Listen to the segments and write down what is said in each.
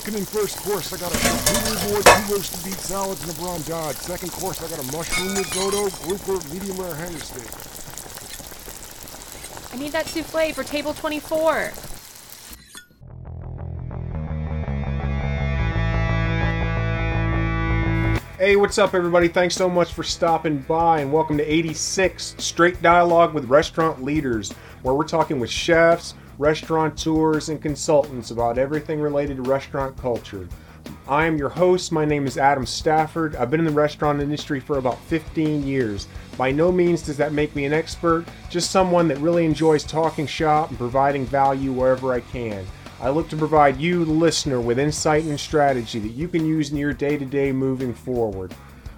Walking in first course, I got a charcuterie board, two roasted beef salads, and a Braun Dodge. Second course, I got a mushroom risotto, grouper, medium rare hanger steak. I need that souffle for table 24. Hey, what's up, everybody? Thanks so much for stopping by, and welcome to 86 Straight Dialogue with Restaurant Leaders, where we're talking with chefs, restaurateurs, and consultants about everything related to restaurant culture. I am your host. My name is Adam Stafford. I've been in the restaurant industry for about 15 years. By no means does that make me an expert, just someone that really enjoys talking shop and providing value wherever I can. I look to provide you, the listener, with insight and strategy that you can use in your day to day moving forward.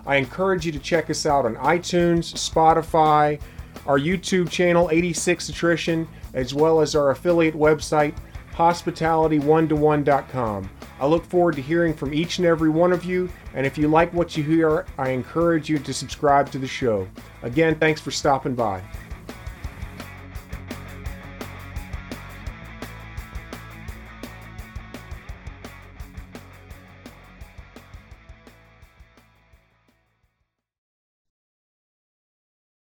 I encourage you to check us out on iTunes, Spotify, our YouTube channel, 86 Attrition, as well as our affiliate website, hospitality1to1.com. I look forward to hearing from each and every one of you, and if you like what you hear, I encourage you to subscribe to the show. Again, thanks for stopping by.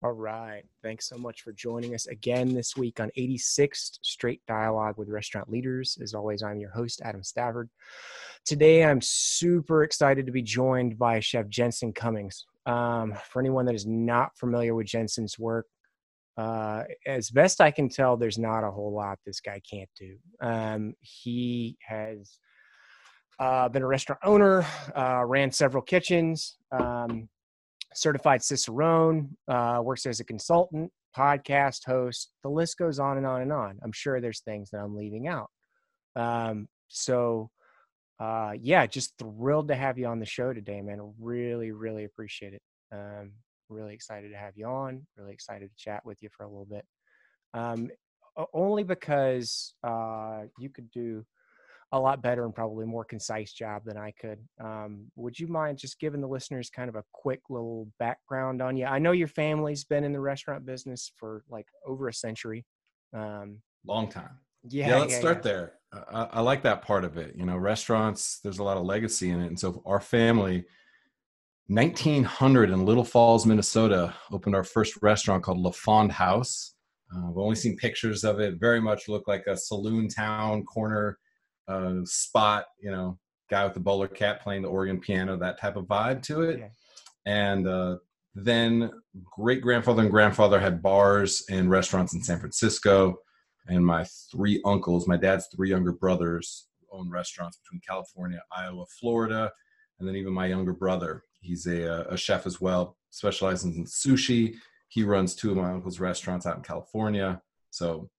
All right. Thanks so much for joining us again this week on 86th Straight Dialogue with Restaurant Leaders. As always, I'm your host, Adam Stafford. Today, I'm super excited to be joined by Chef Jensen Cummings. Um, for anyone that is not familiar with Jensen's work, uh, as best I can tell, there's not a whole lot this guy can't do. Um, he has uh, been a restaurant owner, uh, ran several kitchens. Um, certified Cicerone, uh, works as a consultant, podcast host. The list goes on and on and on. I'm sure there's things that I'm leaving out. Um, so, uh, yeah, just thrilled to have you on the show today, man. Really, really appreciate it. Um, really excited to have you on. Really excited to chat with you for a little bit. Um, only because uh, you could do a lot better and probably more concise job than I could. Um, would you mind just giving the listeners kind of a quick little background on you? I know your family's been in the restaurant business for like over a century. Um, Long time. Yeah. Yeah. Let's yeah, start yeah. there. I, I like that part of it. You know, restaurants, there's a lot of legacy in it. And so our family, 1900 in Little Falls, Minnesota, opened our first restaurant called La Fond House. Uh, I've only seen pictures of it. Very much looked like a saloon town corner uh, spot, you know, guy with the bowler cap playing the organ piano, that type of vibe to it. Yeah. And uh, then great grandfather and grandfather had bars and restaurants in San Francisco. And my three uncles, my dad's three younger brothers, own restaurants between California, Iowa, Florida, and then even my younger brother. He's a, a chef as well, specializes in sushi. He runs two of my uncle's restaurants out in California. So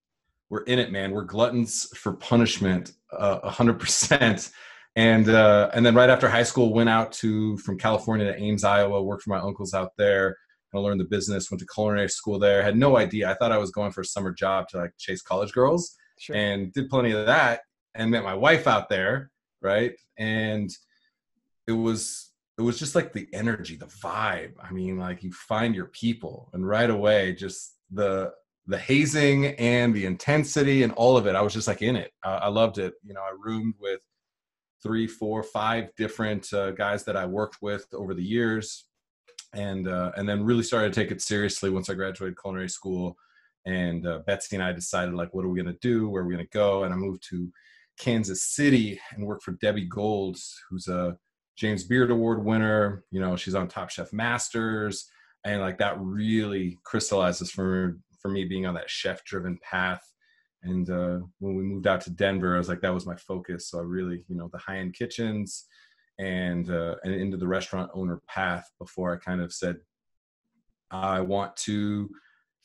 we're in it, man. We're gluttons for punishment, a hundred percent. And uh, and then right after high school, went out to from California to Ames, Iowa. Worked for my uncles out there. I learned the business. Went to culinary school there. Had no idea. I thought I was going for a summer job to like chase college girls, Sure. and did plenty of that. And met my wife out there, right? And it was it was just like the energy, the vibe. I mean, like you find your people, and right away, just the the hazing and the intensity and all of it. I was just like in it. I, I loved it. You know, I roomed with three, four, five different uh, guys that I worked with over the years, and uh, and then really started to take it seriously once I graduated culinary school. And uh, Betsy and I decided like, what are we gonna do? Where are we gonna go? And I moved to Kansas City and worked for Debbie Golds, who's a James Beard Award winner. You know, she's on Top Chef Masters, and like that really crystallizes for for me being on that chef driven path. And uh, when we moved out to Denver, I was like, that was my focus. So I really, you know, the high end kitchens and uh, and into the restaurant owner path before I kind of said, I want to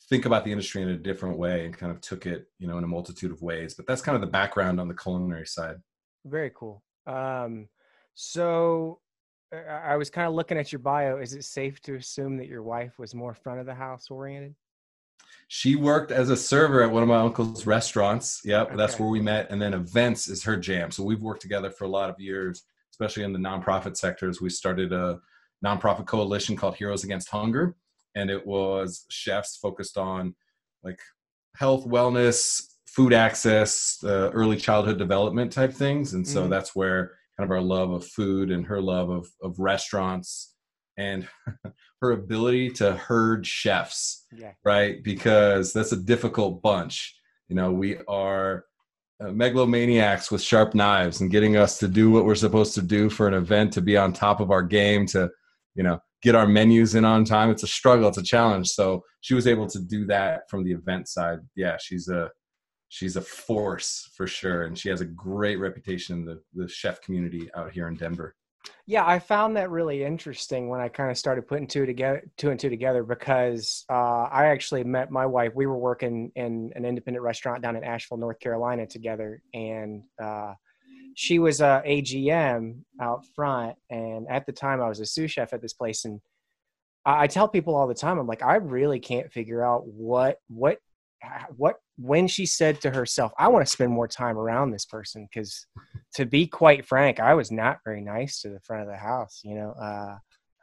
think about the industry in a different way and kind of took it, you know, in a multitude of ways. But that's kind of the background on the culinary side. Very cool. Um, so uh, I was kind of looking at your bio. Is it safe to assume that your wife was more front of the house oriented? She worked as a server at one of my uncle's restaurants. Yep, that's where we met. And then events is her jam. So we've worked together for a lot of years, especially in the nonprofit sectors. We started a nonprofit coalition called Heroes Against Hunger, and it was chefs focused on like health, wellness, food access, uh, early childhood development type things. And so Mhm. that's where kind of our love of food and her love of of restaurants and her ability to herd chefs Yeah. right? Because that's a difficult bunch. You know we are uh, megalomaniacs with sharp knives and getting us to do what we're supposed to do for an event to be on top of our game to you know get our menus in on time. It's a struggle. It's a challenge. So she was able to do that from the event side. Yeah she's a she's a force for sure. And she has a great reputation in the, the chef community out here in denver Yeah, I found that really interesting when I kind of started putting two together, two and two together, because uh, I actually met my wife. We were working in an independent restaurant down in Asheville, North Carolina, together, and uh, she was a AGM out front. And at the time, I was a sous chef at this place, and I, I tell people all the time, I'm like, I really can't figure out what what what when she said to herself, I want to spend more time around this person because to be quite frank, I was not very nice to the front of the house. You know, uh,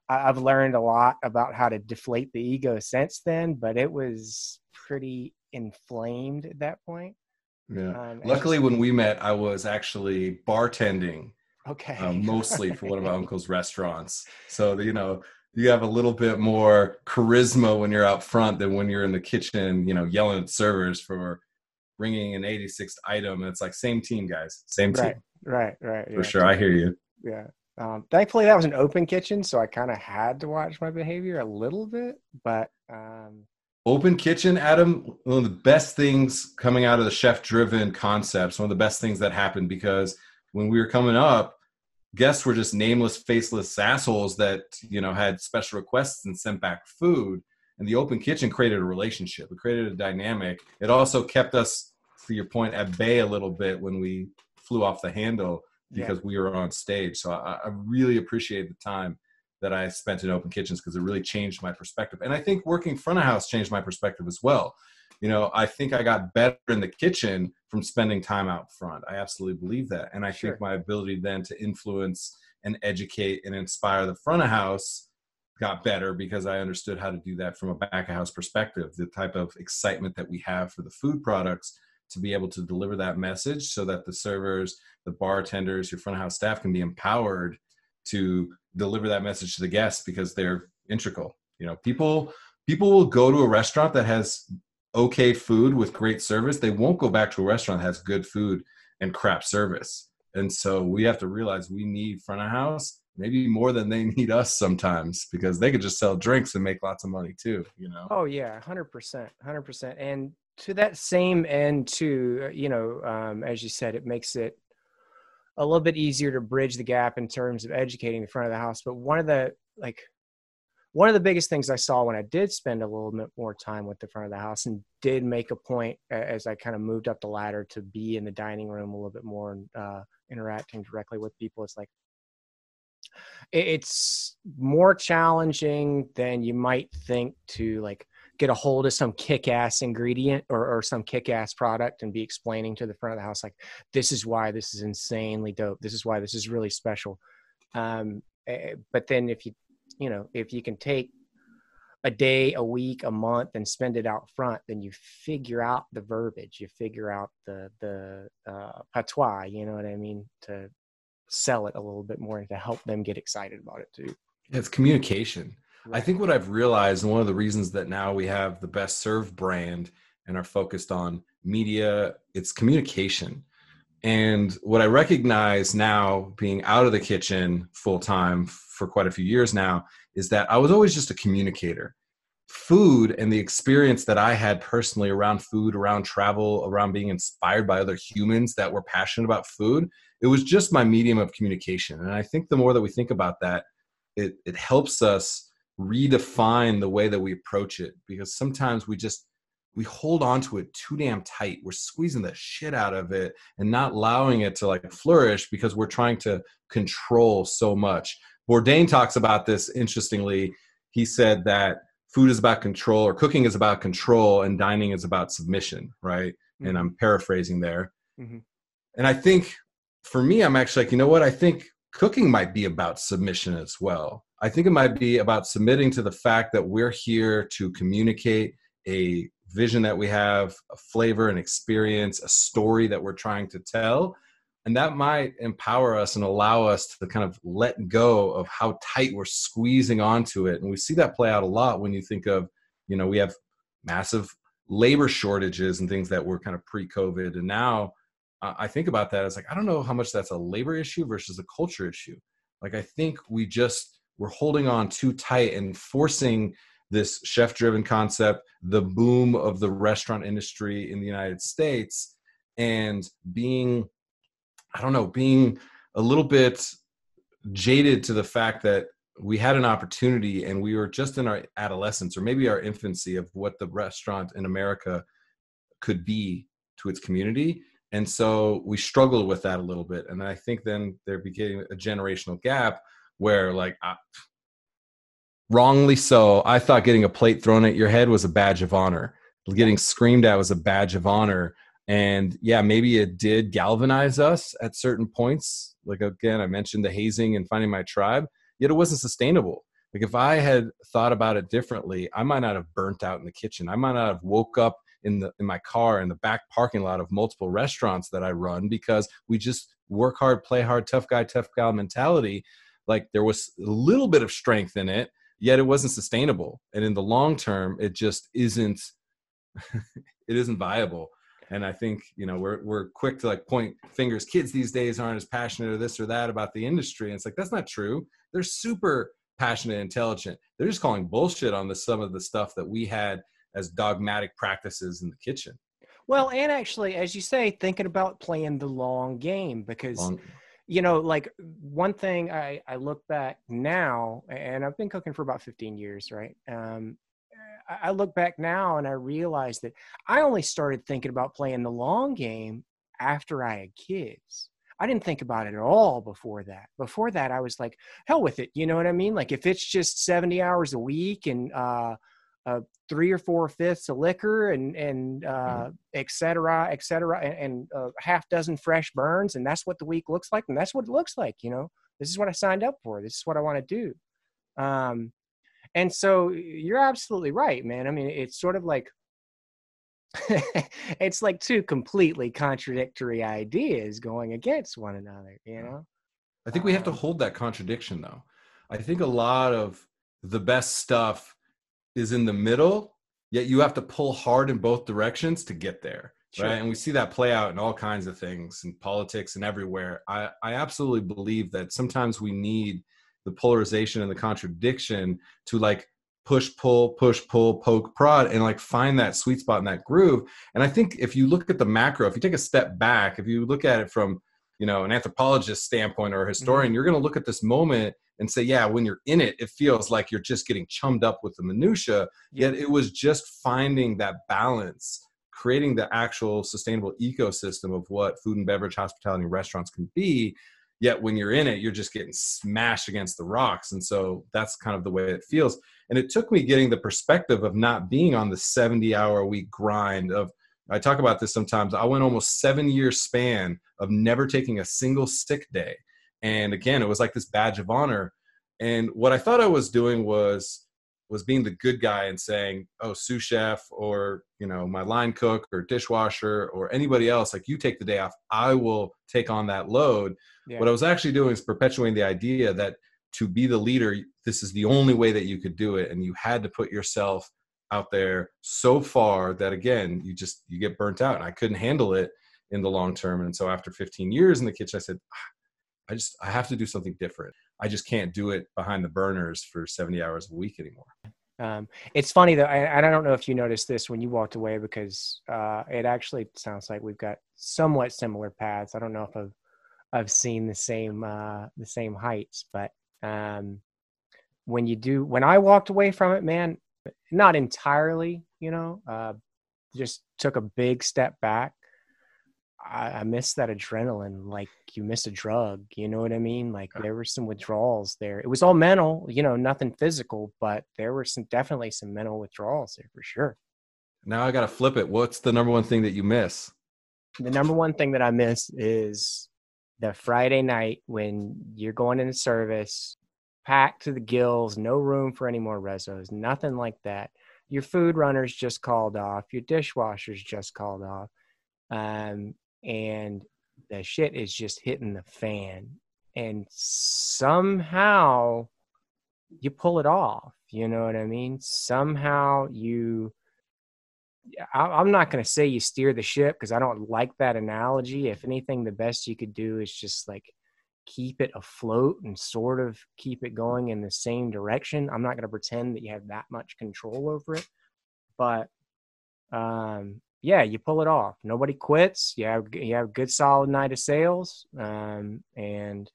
I, I've learned a lot about how to deflate the ego since then, but it was pretty inflamed at that point. yeah Um, luckily when we met i was actually bartending okay, uh, mostly for one of my uncle's restaurants. So you know you have a little bit more charisma when you're out front than when you're in the kitchen, you know, yelling at servers for bringing an 86th item. And it's like same team, guys, same team right, right, right, for yeah. sure. I hear you. yeah. Um, thankfully, that was an open kitchen, so I kind of had to watch my behavior a little bit, but um, Open kitchen, Adam. One of the best things coming out of the chef-driven concepts. One of the best things that happened because when we were coming up, guests were just nameless, faceless assholes that you know had special requests and sent back food. And the open kitchen created a relationship. It created a dynamic. It also kept us, to your point, at bay a little bit when we flew off the handle yeah. because we were on stage. So I, I really appreciate the time that I spent in open kitchens because it really changed my perspective. And I think working front of house changed my perspective as well. You know, I think I got better in the kitchen from spending time out front. I absolutely believe that. And I Sure. think my ability then to influence and educate and inspire the front of house got better because I understood how to do that from a back of house perspective, the type of excitement that we have for the food products to be able to deliver that message so that the servers, the bartenders, your front of house staff can be empowered to deliver that message to the guests because they're integral. You know, people people will go to a restaurant that has okay food with great service. They won't go back to a restaurant that has good food and crap service. And so we have to realize we need front of house maybe more than they need us sometimes because they could just sell drinks and make lots of money too, you know. Oh yeah, hundred percent, hundred percent. And to that same end, too, you know, um, as you said, it makes it a little bit easier to bridge the gap in terms of educating the front of the house. But one of the like one of the biggest things I saw when I did spend a little bit more time with the front of the house and did make a point as I kind of moved up the ladder to be in the dining room a little bit more and uh, interacting directly with people. It's like it's more challenging than you might think to like get a hold of some kick-ass ingredient or, or some kick-ass product and be explaining to the front of the house like this is why this is insanely dope this is why this is really special um, eh, but then if you you know if you can take a day a week a month and spend it out front then you figure out the verbiage you figure out the the uh, patois you know what i mean to sell it a little bit more and to help them get excited about it too It's communication. I think what I've realized, and one of the reasons that now we have the best served brand and are focused on media, it's communication. And what I recognize now, being out of the kitchen full time for quite a few years now, is that I was always just a communicator. Food and the experience that I had personally around food, around travel, around being inspired by other humans that were passionate about food, it was just my medium of communication. And I think the more that we think about that, it, it helps us redefine the way that we approach it because sometimes we just we hold on to it too damn tight. We're squeezing the shit out of it and not allowing it to like flourish because we're trying to control so much. Bourdain talks about this interestingly. He said that food is about control or cooking is about control and dining is about submission right? And i'm paraphrasing there. Mhm. and i think for me i'm actually like you know what? I think cooking might be about submission as well. I think it might be about submitting to the fact that we're here to communicate a vision that we have, a flavor, an experience, a story that we're trying to tell. and that might empower us and allow us to kind of let go of how tight we're squeezing onto it. And we see that play out a lot when you think of you know we have massive labor shortages and things that were kind of pre-covid. And now uh, i think about that as like i don't know how much that's a labor issue versus a culture issue. Like i think we just we're holding on too tight and forcing this chef driven concept the boom of the restaurant industry in the united states and being i don't know being a little bit jaded to the fact that we had an opportunity and we were just in our adolescence or maybe our infancy of what the restaurant in America could be to its community. And so we struggled with that a little bit. And I think then there became a generational gap where, like, wrongly so, I thought getting a plate thrown at your head was a badge of honor. Getting screamed at was a badge of honor. And yeah, maybe it did galvanize us at certain points. Like, again, I mentioned the hazing and finding my tribe yet it wasn't sustainable. Like if I had thought about it differently, I might not have burnt out in the kitchen. I might not have woke up in the in my car in the back parking lot of multiple restaurants that I run because we just work hard, play hard, tough guy, tough gal mentality. Like there was a little bit of strength in it, yet it wasn't sustainable. And in the long term, it just isn't it isn't viable. And I think, you know, we're we're quick to like point fingers. Kids these days aren't as passionate or this or that about the industry. And it's like that's not true they're super passionate and intelligent they're just calling bullshit on the some of the stuff that we had as dogmatic practices in the kitchen well and actually as you say thinking about playing the long game because long. You know like one thing i i look back now and i've been cooking for about 15 years right um I look back now and I realize that I only started thinking about playing the long game after I had kids. I didn't think about it at all before that. Before that, I was like, hell with it. You know what I mean? Like if it's just 70 hours a week and uh, uh, three or four fifths of liquor and, and uh, mm-hmm. et cetera, et cetera, and, and a half dozen fresh burns. And that's what the week looks like. And that's what it looks like. You know, this is what I signed up for. This is what I want to do. Um, and so you're absolutely right, man. I mean, it's sort of like, it's like two completely contradictory ideas going against one another, you know? I think we have to um hold that contradiction though. I think a lot of the best stuff is in the middle, yet you have to pull hard in both directions to get there. Sure. Right. And we see that play out in all kinds of things in politics and everywhere. I, I absolutely believe that sometimes we need the polarization and the contradiction to like push pull push pull poke prod and like find that sweet spot in that groove and i think if you look at the macro if you take a step back if you look at it from you know an anthropologist standpoint or a historian mm-hmm. you're going to look at this moment and say yeah when you're in it it feels like you're just getting chummed up with the minutia yet it was just finding that balance creating the actual sustainable ecosystem of what food and beverage hospitality and restaurants can be yet when you're in it you're just getting smashed against the rocks. And so that's kind of the way it feels. And it took me getting the perspective of not being on the 70 hour a week grind of i talk about this sometimes. I went almost seven year span of never taking a single sick day. And again it was like this badge of honor. And what i thought i was doing was was being the good guy and saying oh sous chef or you know my line cook or dishwasher or anybody else like you take the day off. I will take on that load. Yeah. what i was actually doing is perpetuating the idea that to be the leader this is the only way that you could do it. And you had to put yourself out there so far that again you just you get burnt out and i couldn't handle it in the long term. And so after 15 years in the kitchen i said ah, i just i have to do something different. I just can't do it behind the burners for 70 hours a week anymore. Um, it's funny though I, I don't know if you noticed this when you walked away because uh, it actually sounds like we've got somewhat similar paths. I don't know if i've i've seen the same uh, the same heights but um, when you do, when I walked away from it, man, not entirely, you know, uh, just took a big step back. I, I missed that adrenaline, like you miss a drug. You know what I mean? Like there were some withdrawals there. It was all mental, you know, nothing physical, but there were some definitely some mental withdrawals there for sure. Now I got to flip it. What's the number one thing that you miss? The number one thing that I miss is the Friday night when you're going into service, packed to the gills, no room for any more rezos, nothing like that. Your food runners just called off, your dishwashers just called off, um, and the shit is just hitting the fan. And somehow you pull it off you know what i mean? Somehow you I, am not going to say you steer the ship because i don't like that analogy. If anything the best you could do is just like keep it afloat and sort of keep it going in the same direction i'm not going to pretend that you have that much control over it but um yeah, you pull it off. Nobody quits. You have you have a good solid night of sales, um, and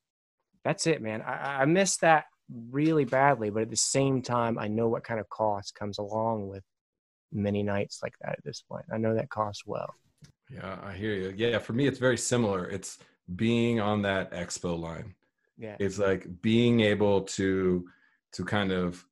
that's it, man. I, I miss that really badly, but at the same time, I know what kind of cost comes along with many nights like that at this point. I know that cost well. Yeah, I hear you. Yeah, for me, it's very similar. It's being on that expo line. Yeah, it's like being able to to kind of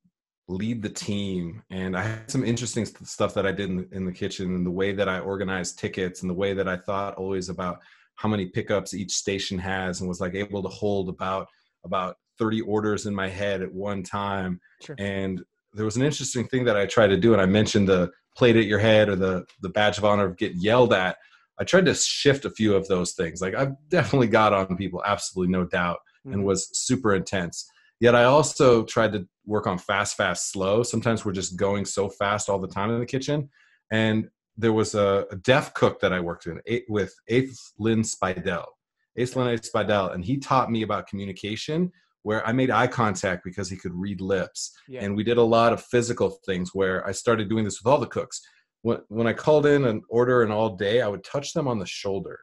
lead the team and i had some interesting stuff that i did in the, in the kitchen and the way that i organized tickets and the way that i thought always about how many pickups each station has and was like able to hold about about 30 orders in my head at one time sure. and there was an interesting thing that i tried to do and i mentioned the plate at your head or the the badge of honor of getting yelled at i tried to shift a few of those things like i've definitely got on people absolutely no doubt mm-hmm. and was super intense Yet I also tried to work on fast, fast, slow. Sometimes we're just going so fast all the time in the kitchen. And there was a, a deaf cook that I worked in with Eighth Lynn Spidell, Eighth Lynn Spidell, and he taught me about communication where I made eye contact because he could read lips. Yeah. And we did a lot of physical things where I started doing this with all the cooks. When, when I called in an order and all day, I would touch them on the shoulder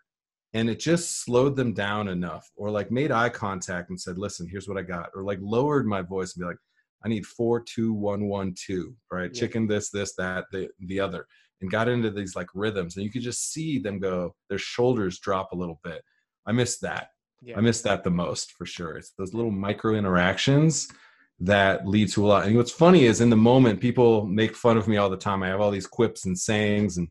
and it just slowed them down enough or like made eye contact and said listen here's what i got or like lowered my voice and be like i need four two one one two right yeah. chicken this this that the, the other and got into these like rhythms and you could just see them go their shoulders drop a little bit i miss that yeah. i miss that the most for sure it's those little micro interactions that lead to a lot and what's funny is in the moment people make fun of me all the time i have all these quips and sayings and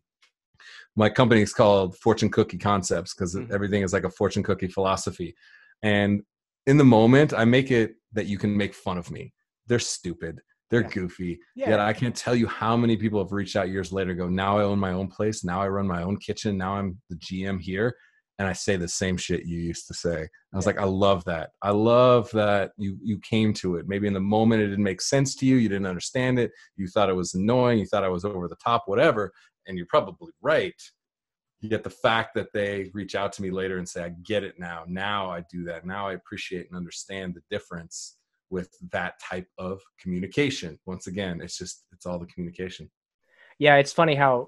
my company is called Fortune Cookie Concepts because mm-hmm. everything is like a fortune cookie philosophy. And in the moment, I make it that you can make fun of me. They're stupid. They're yeah. goofy. Yeah. Yet I can't tell you how many people have reached out years later. Go now I own my own place. Now I run my own kitchen. Now I'm the GM here, and I say the same shit you used to say. I was yeah. like, I love that. I love that you you came to it. Maybe in the moment it didn't make sense to you. You didn't understand it. You thought it was annoying. You thought I was over the top. Whatever and you're probably right yet the fact that they reach out to me later and say i get it now now i do that now i appreciate and understand the difference with that type of communication once again it's just it's all the communication yeah it's funny how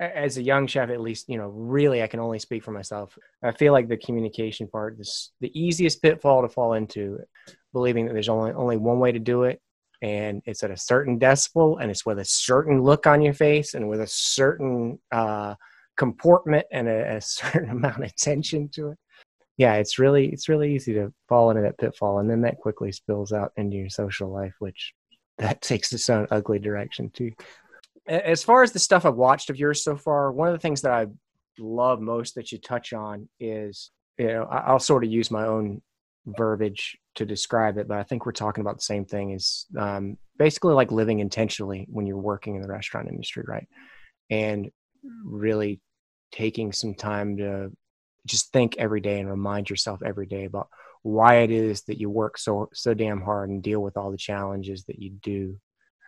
as a young chef at least you know really i can only speak for myself. I feel like the communication part is the easiest pitfall to fall into believing that there's only only one way to do it. And it's at a certain decibel and it's with a certain look on your face and with a certain uh, comportment and a, a, certain amount of tension to it. Yeah it's really it's really easy to fall into that pitfall and then that quickly spills out into your social life which that takes its own ugly direction too as far as the stuff i've watched of yours so far one of the things that i love most that you touch on is you know i'll sort of use my own verbiage to describe it, but I think we're talking about the same thing. Is um, basically like living intentionally when you're working in the restaurant industry, right? And really taking some time to just think every day and remind yourself every day about why it is that you work so so damn hard and deal with all the challenges that you do.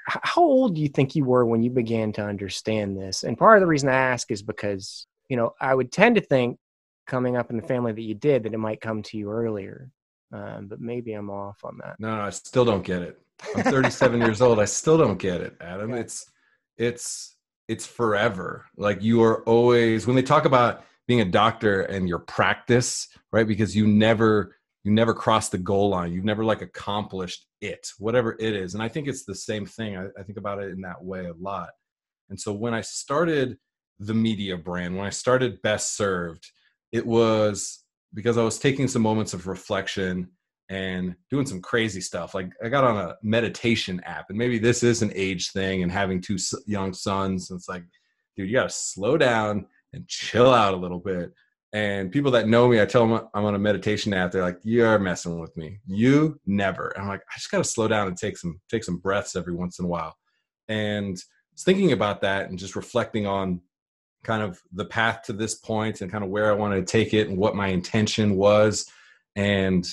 How old do you think you were when you began to understand this? And part of the reason I ask is because you know I would tend to think coming up in the family that you did that it might come to you earlier um, but maybe I'm off on that. No, no, I still don't get it. I'm 37 years old. I still don't get it, Adam. It's it's it's forever. Like you are always when they talk about being a doctor and your practice, right? Because you never you never crossed the goal line. You've never like accomplished it, whatever it is. And I think it's the same thing. I, I think about it in that way a lot. And so when I started the media brand, when I started Best Served, it was because I was taking some moments of reflection and doing some crazy stuff. Like I got on a meditation app, and maybe this is an age thing. And having two young sons, and it's like, dude, you got to slow down and chill out a little bit. And people that know me, I tell them I'm on a meditation app. They're like, "You're messing with me. You never." And I'm like, I just got to slow down and take some take some breaths every once in a while. And thinking about that and just reflecting on kind of the path to this point and kind of where I wanted to take it and what my intention was. And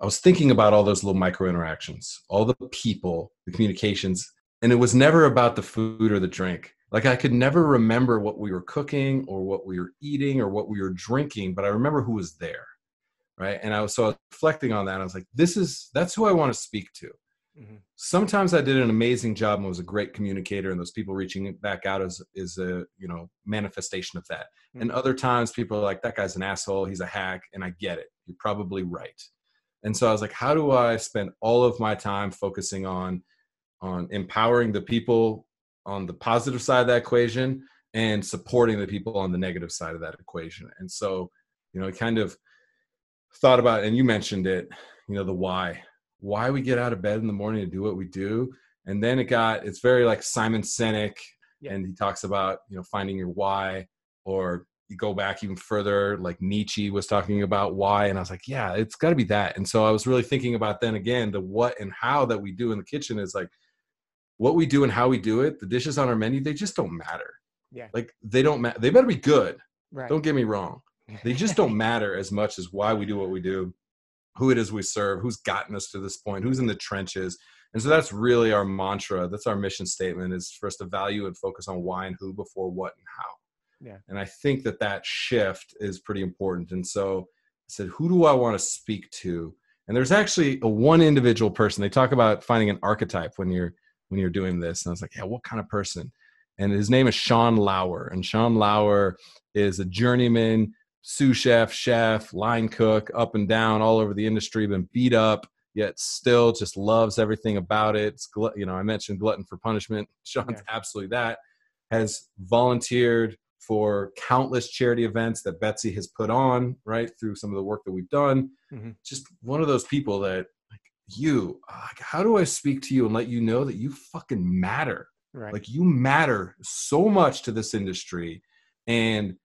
I was thinking about all those little micro interactions, all the people, the communications, and it was never about the food or the drink. Like I could never remember what we were cooking or what we were eating or what we were drinking, but I remember who was there. Right. And I was so I was reflecting on that. I was like, this is that's who I want to speak to. Mm-hmm. Sometimes I did an amazing job and was a great communicator, and those people reaching back out is is a you know manifestation of that. Mm-hmm. And other times people are like, that guy's an asshole, he's a hack, and I get it. You're probably right. And so I was like, how do I spend all of my time focusing on on empowering the people on the positive side of that equation and supporting the people on the negative side of that equation? And so, you know, I kind of thought about, and you mentioned it, you know, the why why we get out of bed in the morning to do what we do. And then it got, it's very like Simon Sinek, yeah. and he talks about, you know, finding your why, or you go back even further, like Nietzsche was talking about why. And I was like, yeah, it's got to be that. And so I was really thinking about then again, the what and how that we do in the kitchen is like what we do and how we do it. The dishes on our menu, they just don't matter. Yeah. Like they don't matter. They better be good. Right. Don't get me wrong. They just don't matter as much as why we do what we do who it is we serve, who's gotten us to this point, who's in the trenches. And so that's really our mantra. That's our mission statement is for us to value and focus on why and who before what and how. Yeah. And I think that that shift is pretty important. And so I said, who do I want to speak to? And there's actually a one individual person. They talk about finding an archetype when you're when you're doing this. And I was like, yeah, what kind of person? And his name is Sean Lauer. And Sean Lauer is a journeyman sous chef, chef, line cook, up and down all over the industry, been beat up, yet still just loves everything about it. It's, you know, I mentioned glutton for punishment. Sean's yeah. absolutely that. Has volunteered for countless charity events that Betsy has put on, right, through some of the work that we've done. Mm-hmm. Just one of those people that, you, how do I speak to you and let you know that you fucking matter? Right. Like, you matter so much to this industry. And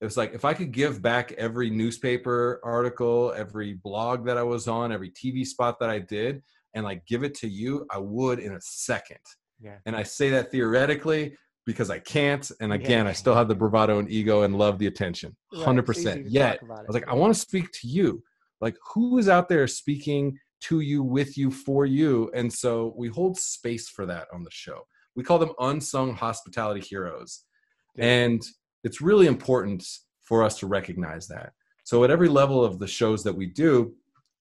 it was like if I could give back every newspaper article, every blog that I was on, every TV spot that I did, and like give it to you, I would in a second. Yeah. And I say that theoretically because I can't. And again, yeah. I still have the bravado and ego and love the attention. Hundred right. percent. Yet I was like, I want to speak to you. Like who is out there speaking to you, with you, for you? And so we hold space for that on the show. We call them unsung hospitality heroes. And it's really important for us to recognize that. So at every level of the shows that we do,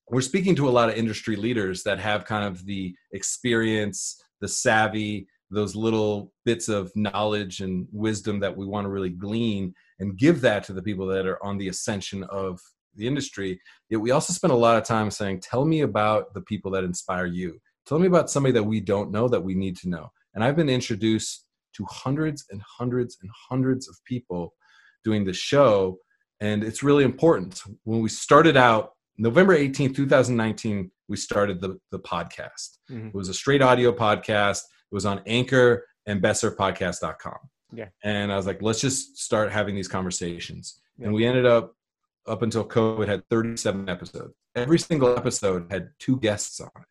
we're speaking to a lot of industry leaders that have kind of the experience, the savvy, those little bits of knowledge and wisdom that we want to really glean and give that to the people that are on the ascension of the industry. Yet we also spend a lot of time saying, Tell me about the people that inspire you. Tell me about somebody that we don't know that we need to know. And I've been introduced to hundreds and hundreds and hundreds of people doing the show. And it's really important. When we started out, November 18th, 2019, we started the, the podcast. Mm-hmm. It was a straight audio podcast. It was on Anchor and bestservedpodcast.com. Yeah. And I was like, let's just start having these conversations. Yeah. And we ended up, up until COVID, had 37 episodes. Every single episode had two guests on it.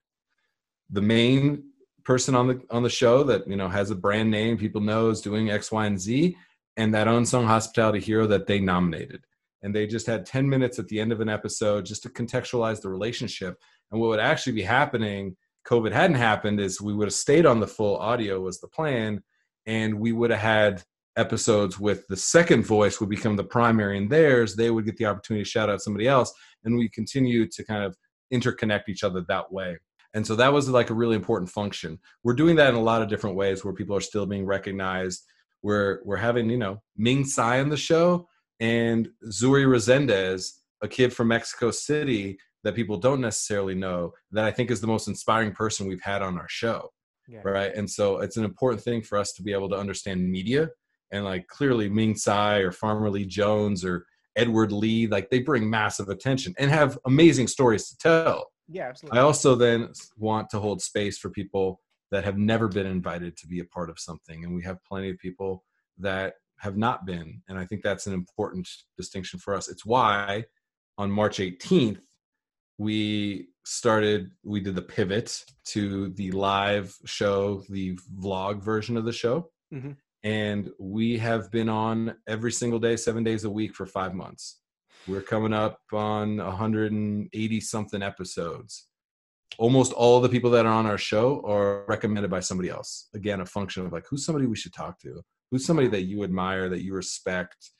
The main person on the on the show that you know has a brand name people know is doing X, Y, and Z, and that unsung hospitality hero that they nominated. And they just had 10 minutes at the end of an episode just to contextualize the relationship. And what would actually be happening, COVID hadn't happened, is we would have stayed on the full audio was the plan, and we would have had episodes with the second voice would become the primary and theirs they would get the opportunity to shout out somebody else and we continue to kind of interconnect each other that way and so that was like a really important function. We're doing that in a lot of different ways where people are still being recognized. We're we're having, you know, Ming Tsai on the show and Zuri Resendez, a kid from Mexico City that people don't necessarily know, that I think is the most inspiring person we've had on our show. Yeah. Right. And so it's an important thing for us to be able to understand media and like clearly Ming Tsai or Farmer Lee Jones or Edward Lee, like they bring massive attention and have amazing stories to tell yeah, absolutely. I also then want to hold space for people that have never been invited to be a part of something. And we have plenty of people that have not been. And I think that's an important distinction for us. It's why on March 18th, we started, we did the pivot to the live show, the vlog version of the show. Mm-hmm. And we have been on every single day, seven days a week for five months. We're coming up on 180 something episodes. Almost all the people that are on our show are recommended by somebody else. Again, a function of like, who's somebody we should talk to? Who's somebody that you admire, that you respect?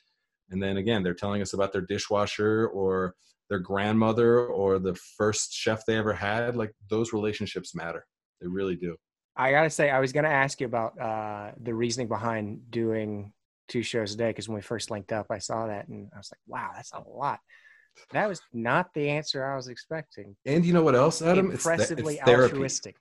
And then again, they're telling us about their dishwasher or their grandmother or the first chef they ever had. Like those relationships matter. They really do. I gotta say, I was gonna ask you about uh, the reasoning behind doing two shows a day because when we first linked up, I saw that and I was like, "Wow, that's a lot." That was not the answer I was expecting. And you know what else, Adam? Impressively it's, th- it's altruistic.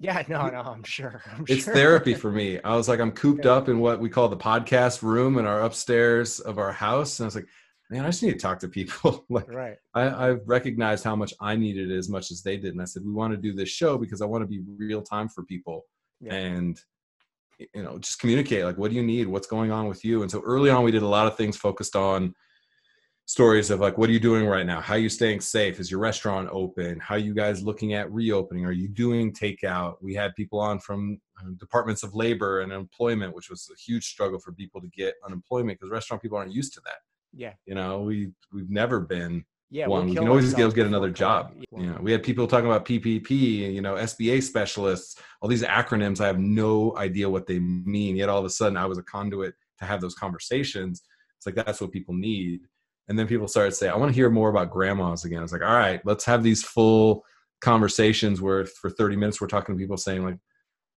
Yeah, no, no, I'm sure. I'm it's sure. therapy for me. I was like, I'm cooped yeah. up in what we call the podcast room in our upstairs of our house, and I was like, man, I just need to talk to people. like, right. I, I recognized how much I needed it as much as they did. And I said, we want to do this show because I want to be real time for people yeah. and, you know, just communicate like, what do you need? What's going on with you? And so early on, we did a lot of things focused on stories of like, what are you doing right now? How are you staying safe? Is your restaurant open? How are you guys looking at reopening? Are you doing takeout? We had people on from uh, departments of labor and employment, which was a huge struggle for people to get unemployment because restaurant people aren't used to that yeah. You know, we we've never been yeah, one. We can always get, get another job. Yeah. You know, we had people talking about PPP, you know, SBA specialists, all these acronyms. I have no idea what they mean. Yet all of a sudden, I was a conduit to have those conversations. It's like that's what people need. And then people started saying, "I want to hear more about grandmas again." It's like, all right, let's have these full conversations where for 30 minutes we're talking to people saying like,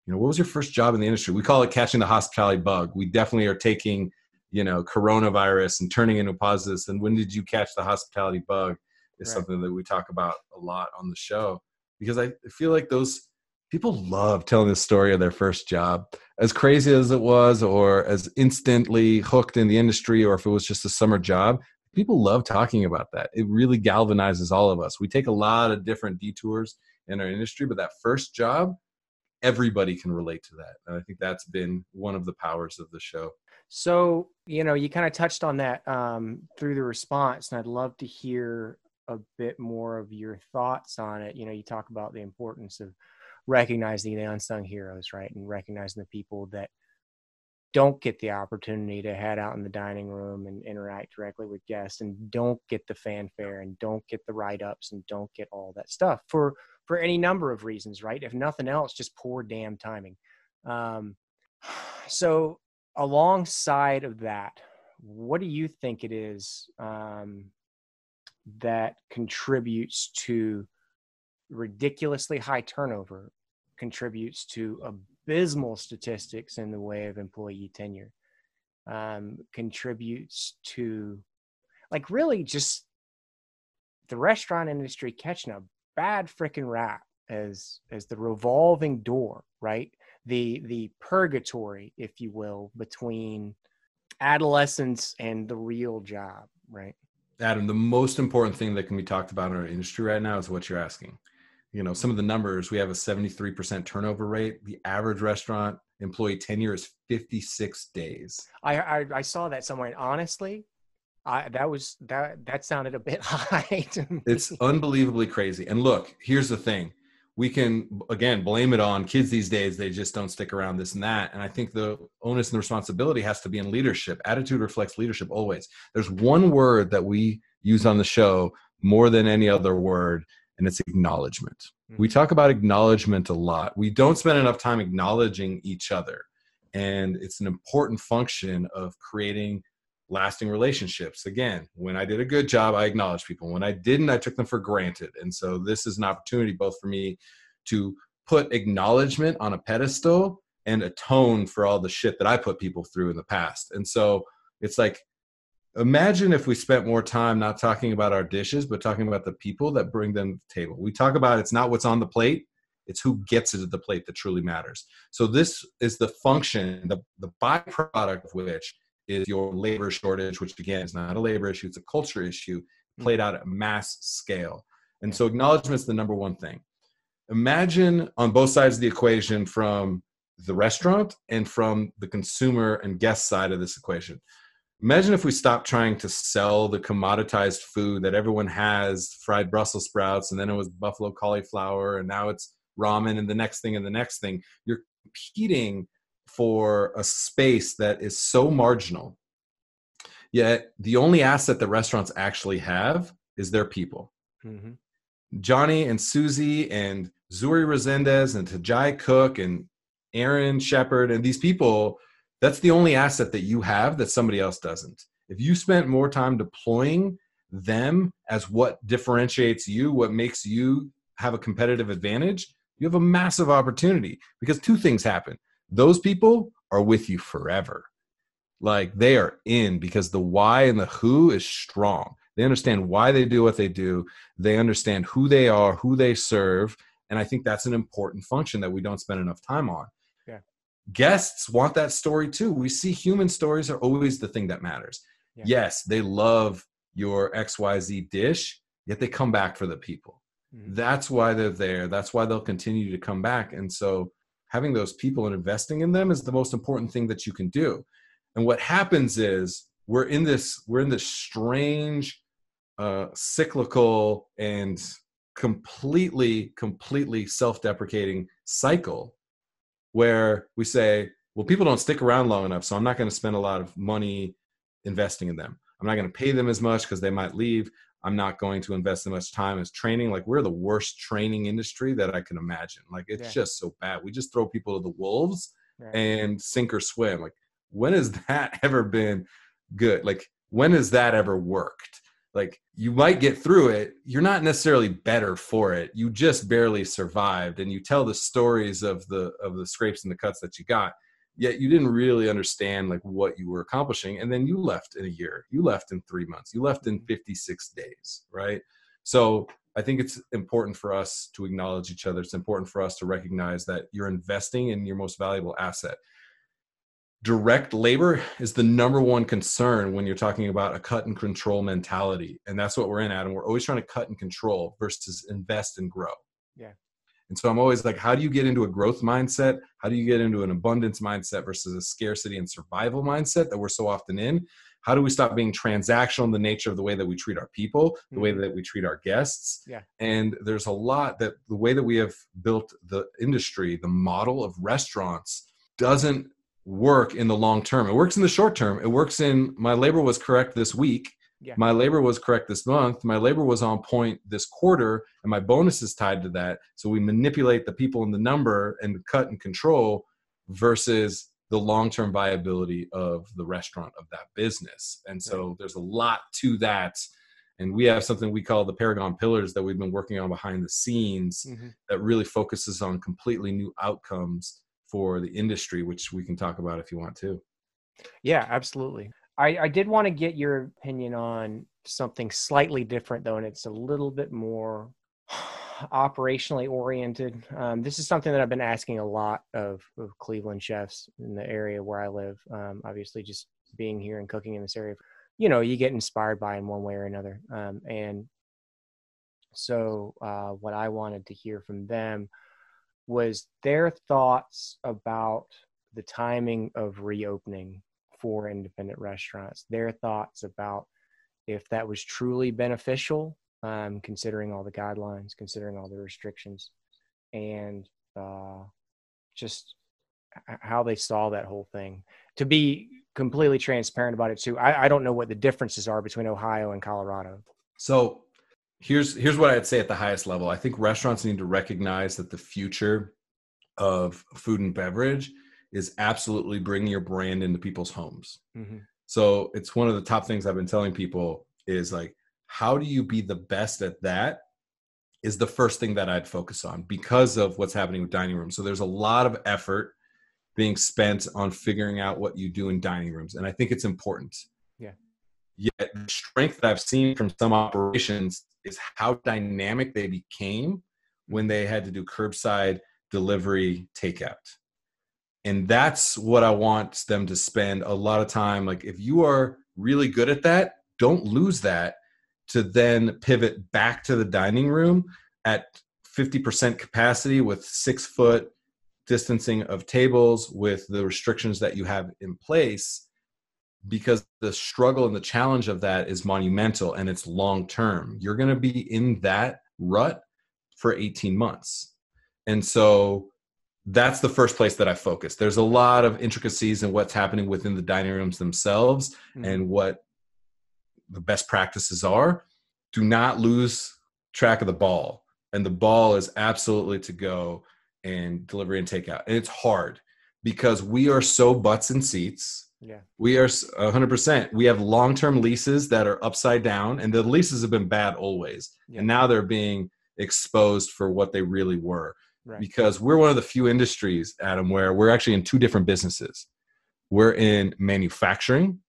you know, what was your first job in the industry? We call it catching the hospitality bug. We definitely are taking you know coronavirus and turning into positives and when did you catch the hospitality bug is right. something that we talk about a lot on the show. Because i feel like those people love telling the story of their first job. As crazy as it was or as instantly hooked in the industry or if it was just a summer job people love talking about that. It really galvanizes all of us. We take a lot of different detours in our industry but that first job everybody can relate to that and i think that's been one of the powers of the show so, you know, you kind of touched on that um, through the response, and I'd love to hear a bit more of your thoughts on it. You know, you talk about the importance of recognizing the unsung heroes, right? And recognizing the people that don't get the opportunity to head out in the dining room and interact directly with guests and don't get the fanfare and don't get the write-ups and don't get all that stuff for for any number of reasons right? If nothing else just poor damn timing. Um, so alongside of that, what do you think it is um, that contributes to ridiculously high turnover, contributes to abysmal statistics in the way of employee tenure, um, contributes to like really just the restaurant industry catching a bad freaking rap as as the revolving door, right? the the purgatory, if you will, between adolescence and the real job, right? Adam, the most important thing that can be talked about in our industry right now is what you're asking. You know, some of the numbers we have a 73% turnover rate. The average restaurant employee tenure is 56 days. I I, I saw that somewhere. and honestly, I, that was that that sounded a bit high It's unbelievably crazy. And look, here's the thing. We can again blame it on kids these days they just don't stick around this and that. And i think the onus and the responsibility has to be in leadership. Attitude reflects leadership always. There's one word that we use on the show more than any other word and it's acknowledgment mm-hmm. we talk about acknowledgement a lot. We don't spend enough time acknowledging each other. And it's an important function of creating lasting relationships. Again, when I did a good job, I acknowledged people. When I didn't, I took them for granted. And so this is an opportunity both for me to put acknowledgement on a pedestal and atone for all the shit that I put people through in the past. And so it's like, imagine if we spent more time not talking about our dishes, but talking about the people that bring them to the table. We talk about it's not what's on the plate, it's who gets it at the plate that truly matters. So this is the function, the, the byproduct of which is your labor shortage, which again is not a labor issue, it's a culture issue hmm. played out at mass scale. And so acknowledgement is the number one thing. Imagine on both sides of the equation from the restaurant and from the consumer and guest side of this equation. Imagine if we stopped trying to sell the commoditized food that everyone has fried Brussels sprouts, and then it was buffalo cauliflower, and now it's ramen, and the next thing, and the next thing. You're competing for a space that is so marginal yet the only asset that restaurants actually have is their people. Hmm johnny and susie and zuri resendez and tajai cook and aaron shepard and these people that's the only asset that you have that somebody else doesn't. If you spent more time deploying them as what differentiates you what makes you have a competitive advantage you have a massive opportunity because two things happen those people are with you forever. Like they are in because the why and the who is strong. They understand why they do what they do. They understand who they are who they serve and i think that's an important function that we don't spend enough time on. Yeah. guests want that story too. We see human stories are always the thing that matters. Yeah. yes they love your xyz dish yet they come back for the people. Mhm. that's why they're there. That's why they'll continue to come back. And so having those people and investing in them is the most important thing that you can do. And what happens is we're in this we're in this strange uh cyclical and completely completely self-deprecating cycle where we say well people don't stick around long enough so i'm not going to spend a lot of money investing in them. I'm not going to pay them as much because they might leave i'm not going to invest as much time as training. Like we're the worst training industry that i can imagine. Like it's Yeah. just so bad. We just throw people to the wolves Right. and sink or swim. Like when has that ever been good? Like when has that ever worked? Like you might get through it. You're not necessarily better for it. You just barely survived. And you tell the stories of the of the scrapes and the cuts that you got yet you didn't really understand like what you were accomplishing and then you left in a year. You left in 3 months. You left in mm-hmm. 56 days right? So i think it's important for us to acknowledge each other. It's important for us to recognize that you're investing in your most valuable asset. Direct labor is the number one concern when you're talking about a cut and control mentality and that's what we're in adam. We're always trying to cut and control versus invest and grow. Yeah. And so i'm always like how do you get into a growth mindset how do you get into an abundance mindset versus a scarcity and survival mindset that we're so often in how do we stop being transactional in the nature of the way that we treat our people the way Mhm. that we treat our guests Yeah. and there's a lot that the way that we have built the industry the model of restaurants doesn't work in the long term. It works in the short term. It works in my labor was correct this week. Yeah. My labor was correct this month. My labor was on point this quarter, and my bonus is tied to that. So we manipulate the people in the number and cut and control versus the long term viability of the restaurant of that business. And so there's a lot to that. And we have something we call the Paragon Pillars that we've been working on behind the scenes Mhm. that really focuses on completely new outcomes for the industry, which we can talk about if you want to. Yeah, absolutely. I, I did want to get your opinion on something slightly different, though, and it's a little bit more operationally oriented. Um, this is something that I've been asking a lot of, of Cleveland chefs in the area where I live. Um, obviously, just being here and cooking in this area, you know, you get inspired by in one way or another. Um, and so, uh, what I wanted to hear from them was their thoughts about the timing of reopening for independent restaurants, their thoughts about if that was truly beneficial, um, considering all the guidelines, considering all the restrictions, and uh, just how they saw that whole thing. To be completely transparent about it too, I, I don't know what the differences are between Ohio and Colorado. So here's here's what I'd say at the highest level. I think restaurants need to recognize that the future of food and beverage is absolutely bringing your brand into people's homes. Mm-hmm. So it's one of the top things I've been telling people is like, how do you be the best at that? Is the first thing that I'd focus on because of what's happening with dining rooms. So there's a lot of effort being spent on figuring out what you do in dining rooms. And I think it's important. Yeah. Yet the strength that I've seen from some operations is how dynamic they became when they had to do curbside delivery takeout and that's what i want them to spend a lot of time like if you are really good at that don't lose that to then pivot back to the dining room at 50% capacity with six foot distancing of tables with the restrictions that you have in place because the struggle and the challenge of that is monumental and it's long term. You're going to be in that rut for 18 months. And so that's the first place that I focus. There's a lot of intricacies in what's happening within the dining rooms themselves Mhm. and what the best practices are. Do not lose track of the ball. And the ball is absolutely to go and delivery and takeout. And it's hard because we are so butts and seats. Yeah. We are 100%. We have long term leases that are upside down, and the leases have been bad always. Yeah. And now they're being exposed for what they really were Right. because we're one of the few industries, Adam, where we're actually in two different businesses. We're in manufacturing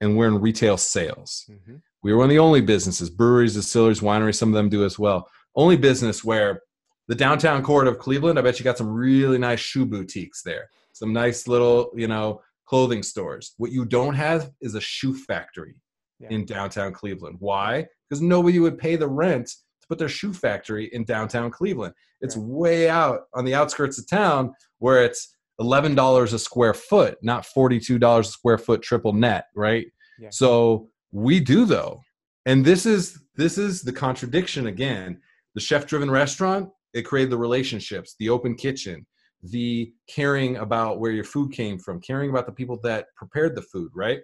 and we're in retail sales. Mhm. We are one of the only businesses, breweries, distilleries, wineries, some of them do as well. Only business where the downtown core of Cleveland, I bet you got some really nice shoe boutiques there, some nice little, you know, clothing stores. What you don't have is a shoe factory Yeah. in downtown Cleveland. Why? Because nobody would pay the rent to put their shoe factory in downtown Cleveland. It's Right. way out on the outskirts of town where it's $11 a square foot, not $42 a square foot triple net, right? Yeah. So we do though. And this is this is the contradiction again. The chef driven restaurant, it created the relationships, the open kitchen, the caring about where your food came from, caring about the people that prepared the food, right?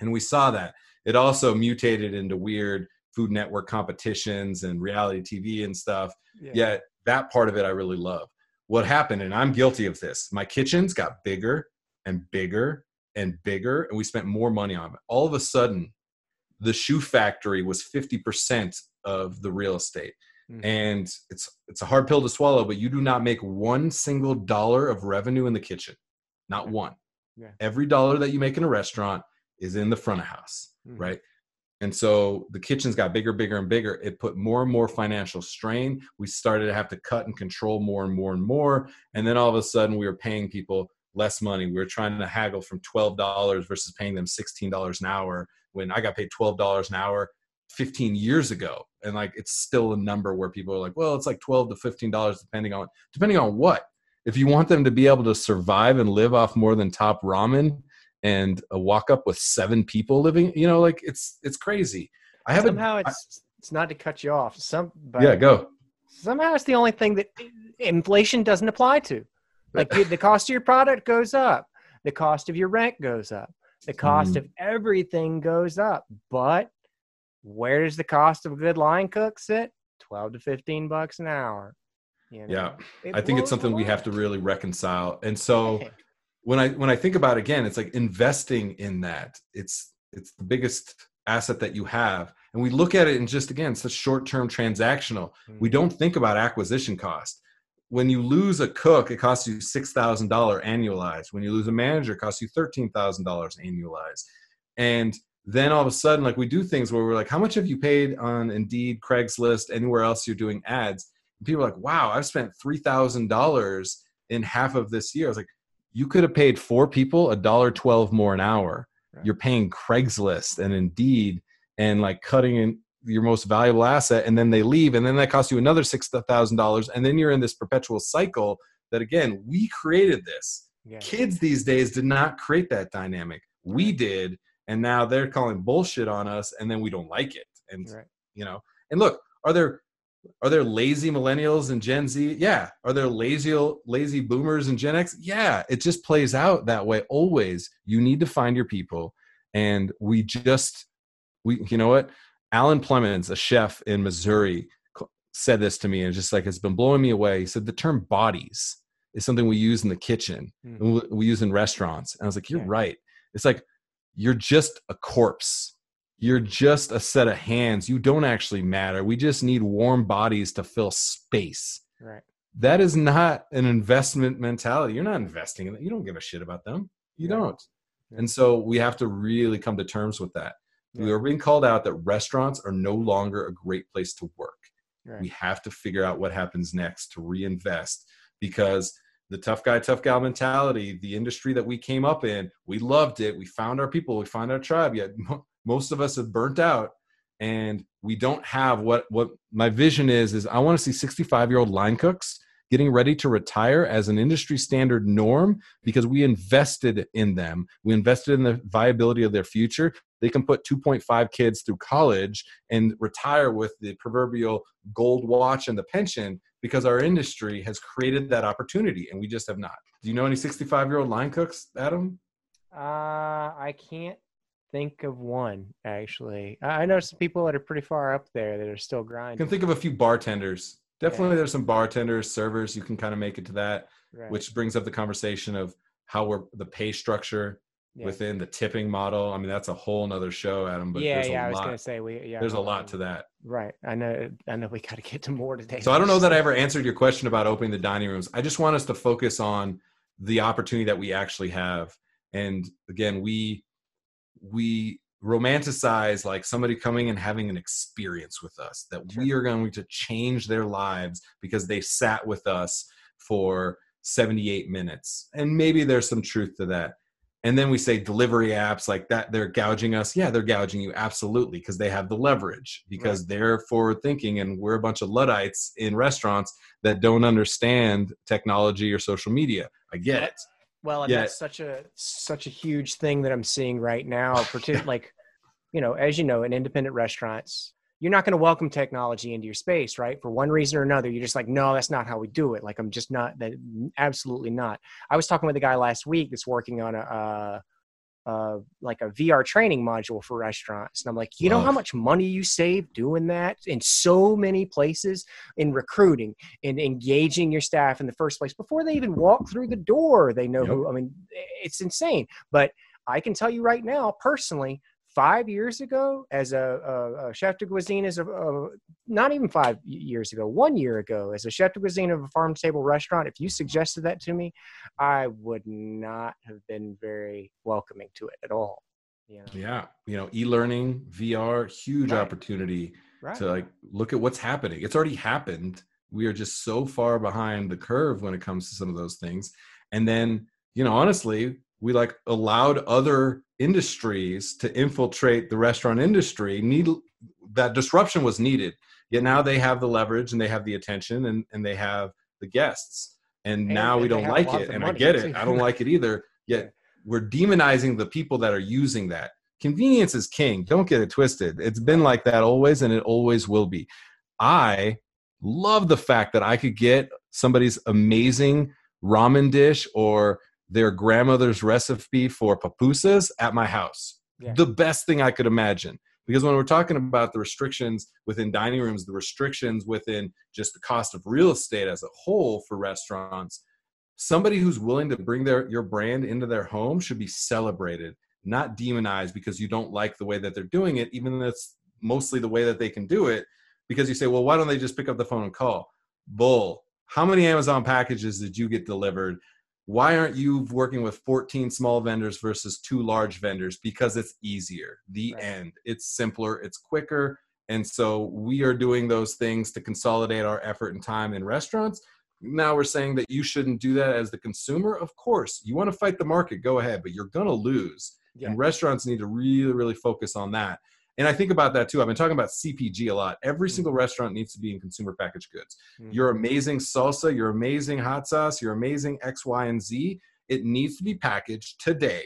And we saw that. It also mutated into weird food network competitions and reality TV and stuff. Yeah. Yet that part of it I really love. What happened, and I'm guilty of this, my kitchens got bigger and bigger and bigger, and we spent more money on it. All of a sudden, the shoe factory was 50% of the real estate. Mhm. And it's it's a hard pill to swallow, but you do not make one single dollar of revenue in the kitchen. Not one. Yeah. Every dollar that you make in a restaurant is in the front of house Mhm. right? And so the kitchens got bigger, bigger, and bigger. It put more and more financial strain. We started to have to cut and control more and more and more. And then all of a sudden, we were paying people less money. We were trying to haggle from $12 versus paying them $16 an hour when I got paid $12 an hour 15 years ago. And like, it's still a number where people are like, well, it's like 12 to $15 depending on, depending on what. If you want them to be able to survive and live off more than top ramen, and a walk up with seven people living you know like it's it's crazy i have somehow it's it's not to cut you off. Some but yeah go somehow it's the only thing that inflation doesn't apply to. Like the, cost of your product goes up, the cost of your rent goes up, the cost Mhm. of everything goes up. But where does the cost of a good line cook sit? Twelve to fifteen bucks an hour. You Yeah. It i think it's something we have to really reconcile and so. when i when i think about it again it's like investing in that. It's it's the biggest asset that you have. And we look at it in just again such short-term transactional. We Mhm. don't think about acquisition cost. When you lose a cook it costs you $6000 annualized. When you lose a manager it costs you $13000 annualized. And then all of a sudden like we do things where we're like how much have you paid on indeed craigslist anywhere else you're doing ads? And people are like wow i've spent $3000 in half of this year. I was like you could have paid four people a dollar 12 more an hour Right. you're paying craigslist and indeed and like cutting in your most valuable asset and then they leave and then that costs you another $6000 and then you're in this perpetual cycle that again we created this Yeah. kids these days did not create that dynamic we did and now they're calling bullshit on us and then we don't like it and Right. you know and look are there are there lazy millennials and gen z? Yeah. Are there lazy lazy boomers and gen x? Yeah. It just plays out that way always. You need to find your people. And we just we you know what? Alan plemons a chef in missouri said this to me and just like it's been blowing me away. He said the term bodies is something we use in the kitchen Mm. and we- we use in restaurants. And i was like you're Yeah. right. It's like you're just a corpse you're just a set of hands. You don't actually matter. We just need warm bodies to fill space. Right. that is not an investment mentality. You're not investing in it. You don't give a shit about them. You Yeah. don't. Yeah. and so we have to really come to terms with that. We Yeah. are being called out that restaurants are no longer a great place to work. Right. we have to figure out what happens next to reinvest because the tough guy tough gal mentality the industry that we came up in we loved it. We found our people. We found our tribe. Yet most of us have burnt out and we don't have what what my vision is is i want to see 65 year old line cooks getting ready to retire as an industry standard norm because we invested in them we invested in the viability of their future they can put 2.5 kids through college and retire with the proverbial gold watch and the pension because our industry has created that opportunity and we just have not. Do you know any 65 year old line cooks, Adam? Uh, I can't think of one actually. I know some people that are pretty far up there that are still grinding. can think of a few bartenders. Definitely, Yeah. there's some bartenders, servers. You can kind of make it to that, Right. which brings up the conversation of how we're the pay structure Yeah. within the tipping model. I mean, that's a whole nother show, Adam. But yeah, yeah. a I was lot. gonna say we. Yeah, there's a lot to that. Right. I know. I know. We got to get to more today. So I don't know that I ever answered your question about opening the dining rooms. I just want us to focus on the opportunity that we actually have. And again, we we romanticize like somebody coming and having an experience with us that we are going to change their lives because they sat with us for 78 minutes. And maybe there's some truth to that. And then we say delivery apps like that, they're gouging us. Yeah, they're gouging you absolutely because they have the leverage because they're forward thinking and we're a bunch of Luddites in restaurants that don't understand technology or social media. I get it. Well, and Yeah. that's such a such a huge thing that I'm seeing right now. Particularly, like, you know, as you know, in independent restaurants, you're not going to welcome technology into your space, right? For one reason or another, you're just like, no, that's not how we do it. Like, I'm just not that. Absolutely not. I was talking with a guy last week that's working on a. Uh, uh, like a VR training module for restaurants. And I'm like, you know how much money you save doing that in so many places in recruiting and engaging your staff in the first place before they even walk through the door. They know Yep. who, I mean, it's insane. But I can tell you right now, personally, five years ago, as a, a, a chef de cuisine, as a, a not even five years ago, one year ago, as a chef de cuisine of a farm table restaurant, if you suggested that to me, I would not have been very welcoming to it at all. You know? Yeah. You know, e-learning, VR, huge Right. opportunity Right. to like look at what's happening. It's already happened. We are just so far behind the curve when it comes to some of those things. And then, you know, honestly, we like allowed other industries to infiltrate the restaurant industry. Need that disruption was needed. Yet now they have the leverage and they have the attention and, and they have the guests. And, And now we don't like it. And I get it. I don't like it either. Yet we're demonizing the people that are using that. Convenience is king. Don't get it twisted. It's been like that always, and it always will be. I love the fact that I could get somebody's amazing ramen dish or their grandmother's recipe for pupusas at my house. Yeah. The best thing I could imagine. Because when we're talking about the restrictions within dining rooms, the restrictions within just the cost of real estate as a whole for restaurants, somebody who's willing to bring their your brand into their home should be celebrated not demonized because you don't like the way that they're doing it even though it's mostly the way that they can do it because you say well why don't they just pick up the phone and call bull how many amazon packages did you get delivered why aren't you working with 14 small vendors versus two large vendors? Because it's easier. The Right. end. It's simpler. It's quicker. And so we are doing those things to consolidate our effort and time in restaurants. Now we're saying that you shouldn't do that as the consumer? Of course. You want to fight the market go ahead but you're going to lose Yeah. and restaurants need to really really focus on that and i think about that too. I've been talking about cpg a lot. Every single restaurant needs to be in consumer packaged goods. Mhm. your amazing salsa your amazing hot sauce your amazing x y and z it needs to be packaged today.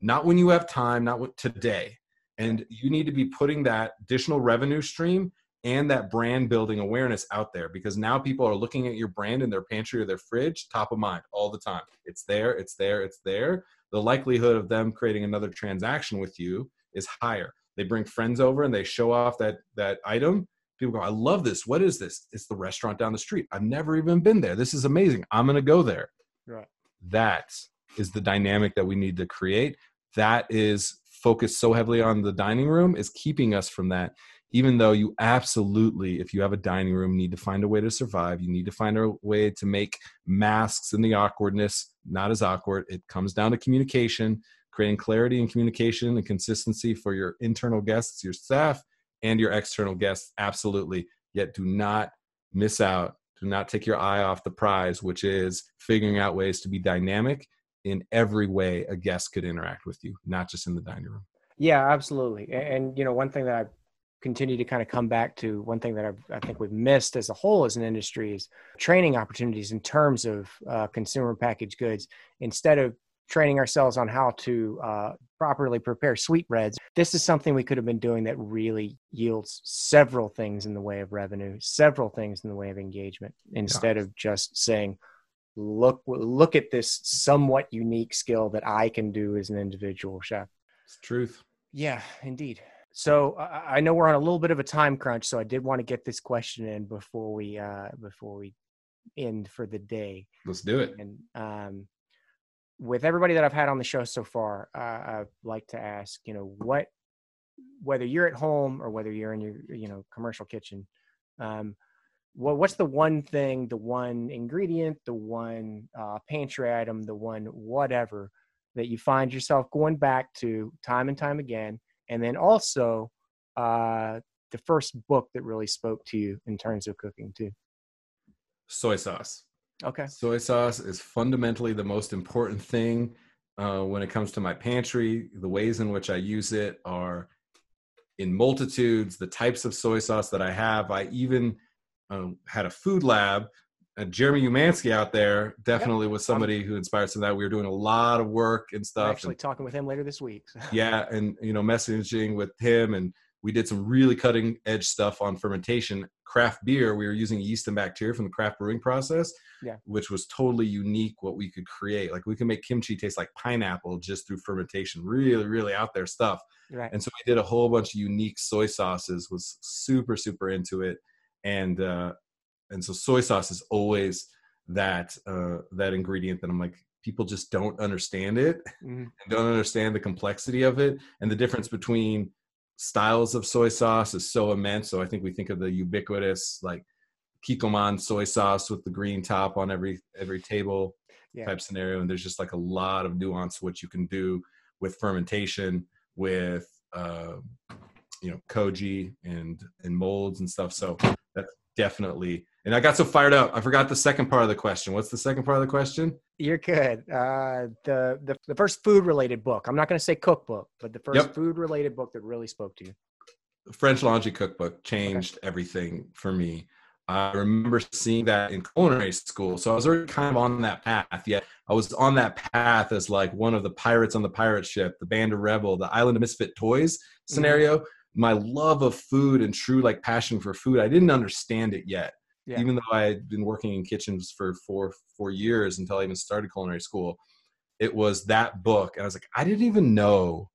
Not when you have time not what today. And you need to be putting that additional revenue stream and that brand building awareness out there because now people are looking at your brand in their pantry or their fridge top of mind all the time. It's there it's there it's there. The likelihood of them creating another transaction with you is higher they bring friends over and they show off that that item people go i love this. What is this? It's the restaurant down the street. I've never even been there. This is amazing. I'm going to go there. Right. that is the dynamic that we need to create. That is focused so heavily on the dining room is keeping us from that. Even though you absolutely if you have a dining room need to find a way to survive. You need to find a way to make masks and the awkwardness not as awkward. It comes down to communication creating clarity and communication and consistency for your internal guests your staff and your external guests absolutely yet do not miss out do not take your eye off the prize which is figuring out ways to be dynamic in every way a guest could interact with you not just in the dining room Yeah, absolutely. And, you know, one thing that I continue to kind of come back to, one thing that I've, I think we've missed as a whole as an industry is training opportunities in terms of uh, consumer packaged goods. Instead of training ourselves on how to uh, properly prepare sweetbreads. This is something we could have been doing that really yields several things in the way of revenue, several things in the way of engagement, instead of just saying, "Look, look at this somewhat unique skill that I can do as an individual chef." It's truth. Yeah, indeed. So I I know we're on a little bit of a time crunch, so I did want to get this question in before we uh, before we end for the day. Let's do it. And um, with everybody that I've had on the show so far, uh, I'd like to ask, you know, what, whether you're at home or whether you're in your, you know, commercial kitchen, um, what, what's the one thing, the one ingredient, the one uh, pantry item, the one whatever that you find yourself going back to time and time again, and then also uh, the first book that really spoke to you in terms of cooking too. Soy sauce. Okay. Soy sauce is fundamentally the most important thing uh, when it comes to my pantry. The ways in which I use it are in multitudes. The types of soy sauce that I have. I even um, had a food lab. Uh, Jeremy Umansky out there definitely was somebody who inspired some of that. We were doing a lot of work and I'm stuff. actually and- talking with him later this week. so- yeah and you know messaging with him and we did some really cutting edge stuff on fermentation craft beer we were using yeast and bacteria from the craft brewing process Yeah. which was totally unique what we could create like we can make kimchi taste like pineapple just through fermentation really really out there stuff Right. and so we did a whole bunch of unique soy sauces was super super into it and uh and so soy sauce is always that uh that ingredient that i'm like people just don't understand it Mhm. and don't understand the complexity of it and the difference between styles of soy sauce is so immense. So i think we think of the ubiquitous like kikkoman soy sauce with the green top on every every table Yeah. type scenario. And there's just like a lot of nuance what you can do with fermentation with uh, you know koji and and molds and stuff. So that's definitely and i got so fired up i forgot the second part of the question what's the second part of the question You're good. Uh, the, the the first food related book. I'm not going to say cookbook, but the first Yep. food related book that really spoke to you. French Laundry Cookbook changed everything for me. I remember seeing that in culinary school. So I was already kind of on that path. Yet I was on that path as like one of the pirates on the pirate ship, the band of rebel, the island of misfit toys scenario. My love of food and true like passion for food, I didn't understand it yet. Yeah. Even though I had been working in kitchens for four four years until I even started culinary school. It was that book. And I was like, I didn't even know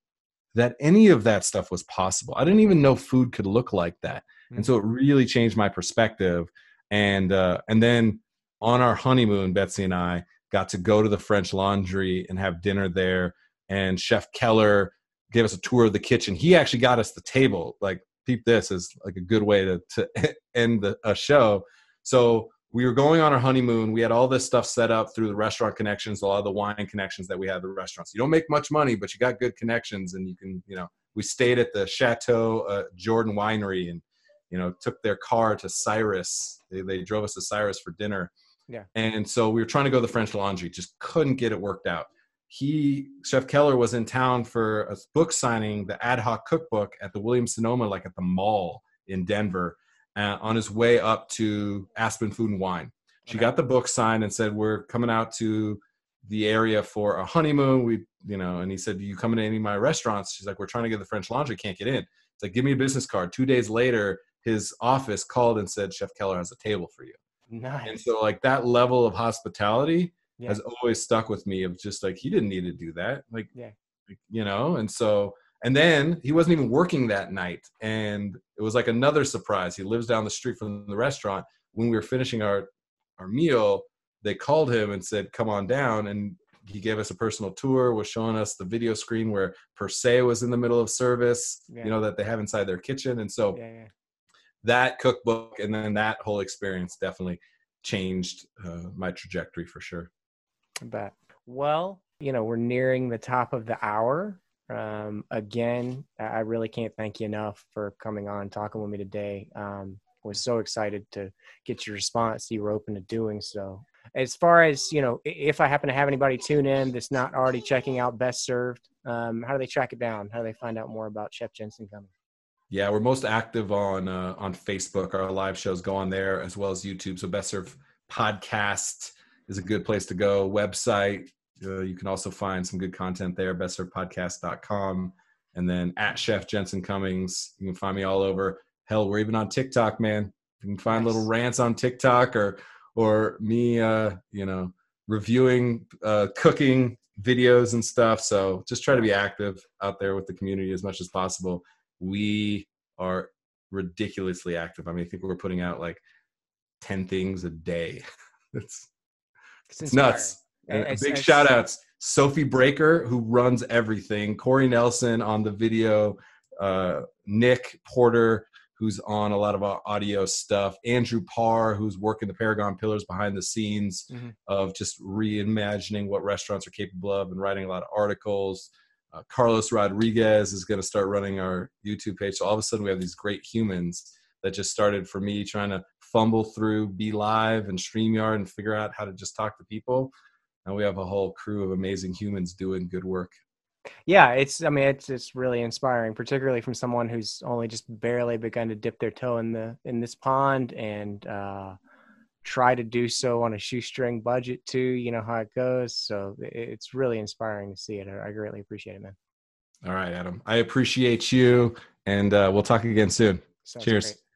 that any of that stuff was possible. I didn't even know food could look like that, and so it really changed my perspective. And uh, and then on our honeymoon, Betsy and I got to go to the French Laundry and have dinner there. And Chef Keller gave us a tour of the kitchen. He actually got us the table. Like, peep this is like a good way to to end the, a show. So we were going on our honeymoon. We had all this stuff set up through the restaurant connections, a lot of the wine connections that we had at the restaurants. You don't make much money, but you got good connections, and you can, you know. We stayed at the Chateau uh, Jordan Winery, and you know, took their car to Cyrus. They, they drove us to Cyrus for dinner. Yeah. And so we were trying to go to the French Laundry, just couldn't get it worked out. He, Chef Keller, was in town for a book signing, the ad hoc cookbook at the Williams Sonoma, like at the mall in Denver, uh, on his way up to Aspen Food and Wine. She Okay. got the book signed and said, "We're coming out to the area for a honeymoon." We, you know, and he said, "Do you coming to any of my restaurants?" She's like, "We're trying to get the French Laundry, can't get in." It's like, "Give me a business card." Two days later, his office called and said, "Chef Keller has a table for you." Nice. And so, like that level of hospitality Yeah. has always stuck with me. Of just like he didn't need to do that, like, Yeah. like, you know. And so, and then he wasn't even working that night, and it was like another surprise. He lives down the street from the restaurant. When we were finishing our our meal, they called him and said, "Come on down." And he gave us a personal tour. Was showing us the video screen where Per se was in the middle of service. Yeah. You know that they have inside their kitchen, and so Yeah, yeah. that cookbook and then that whole experience definitely changed uh, my trajectory for sure. I bet. Well, you know, we're nearing the top of the hour. Um, again, I I really can't thank you enough for coming on, talking with me today. Um, was so excited to get your response. You were open to doing so. As far as you know, if I happen to have anybody tune in that's not already checking out Best Served, um, how do they track it down? How do they find out more about Chef Jensen Cummings? Yeah, we're most active on uh, on Facebook. Our live shows go on there as well as YouTube. So Best Served Podcast is a good place to go. Website uh, you can also find some good content there, bestservedpodcast.com. And then at Chef Jensen Cummings, you can find me all over. Hell, we're even on TikTok, man. You can find Nice. little rants on TikTok or or me, uh, you know, reviewing uh, cooking videos and stuff. So just try to be active out there with the community as much as possible. We are ridiculously active. I mean, I think we're putting out like 10 things a day. it's, It's, it's nuts. And big shout outs. Sophie Breaker, who runs everything, Corey Nelson on the video, uh, Nick Porter, who's on a lot of our audio stuff, Andrew Parr, who's working the Paragon Pillars behind the scenes Mhm. of just reimagining what restaurants are capable of and writing a lot of articles. Uh, Carlos Rodriguez is going to start running our YouTube page. So all of a sudden, we have these great humans that just started for me trying to fumble through Be Live and StreamYard and figure out how to just talk to people. And we have a whole crew of amazing humans doing good work. yeah it's i mean it's it's really inspiring particularly from someone who's only just barely begun to dip their toe in the in this pond and uh try to do so on a shoestring budget too you know how it goes so it's really inspiring to see it i, greatly appreciate it man All right, Adam. I appreciate you, and uh, we'll talk again soon. Sounds Cheers. great.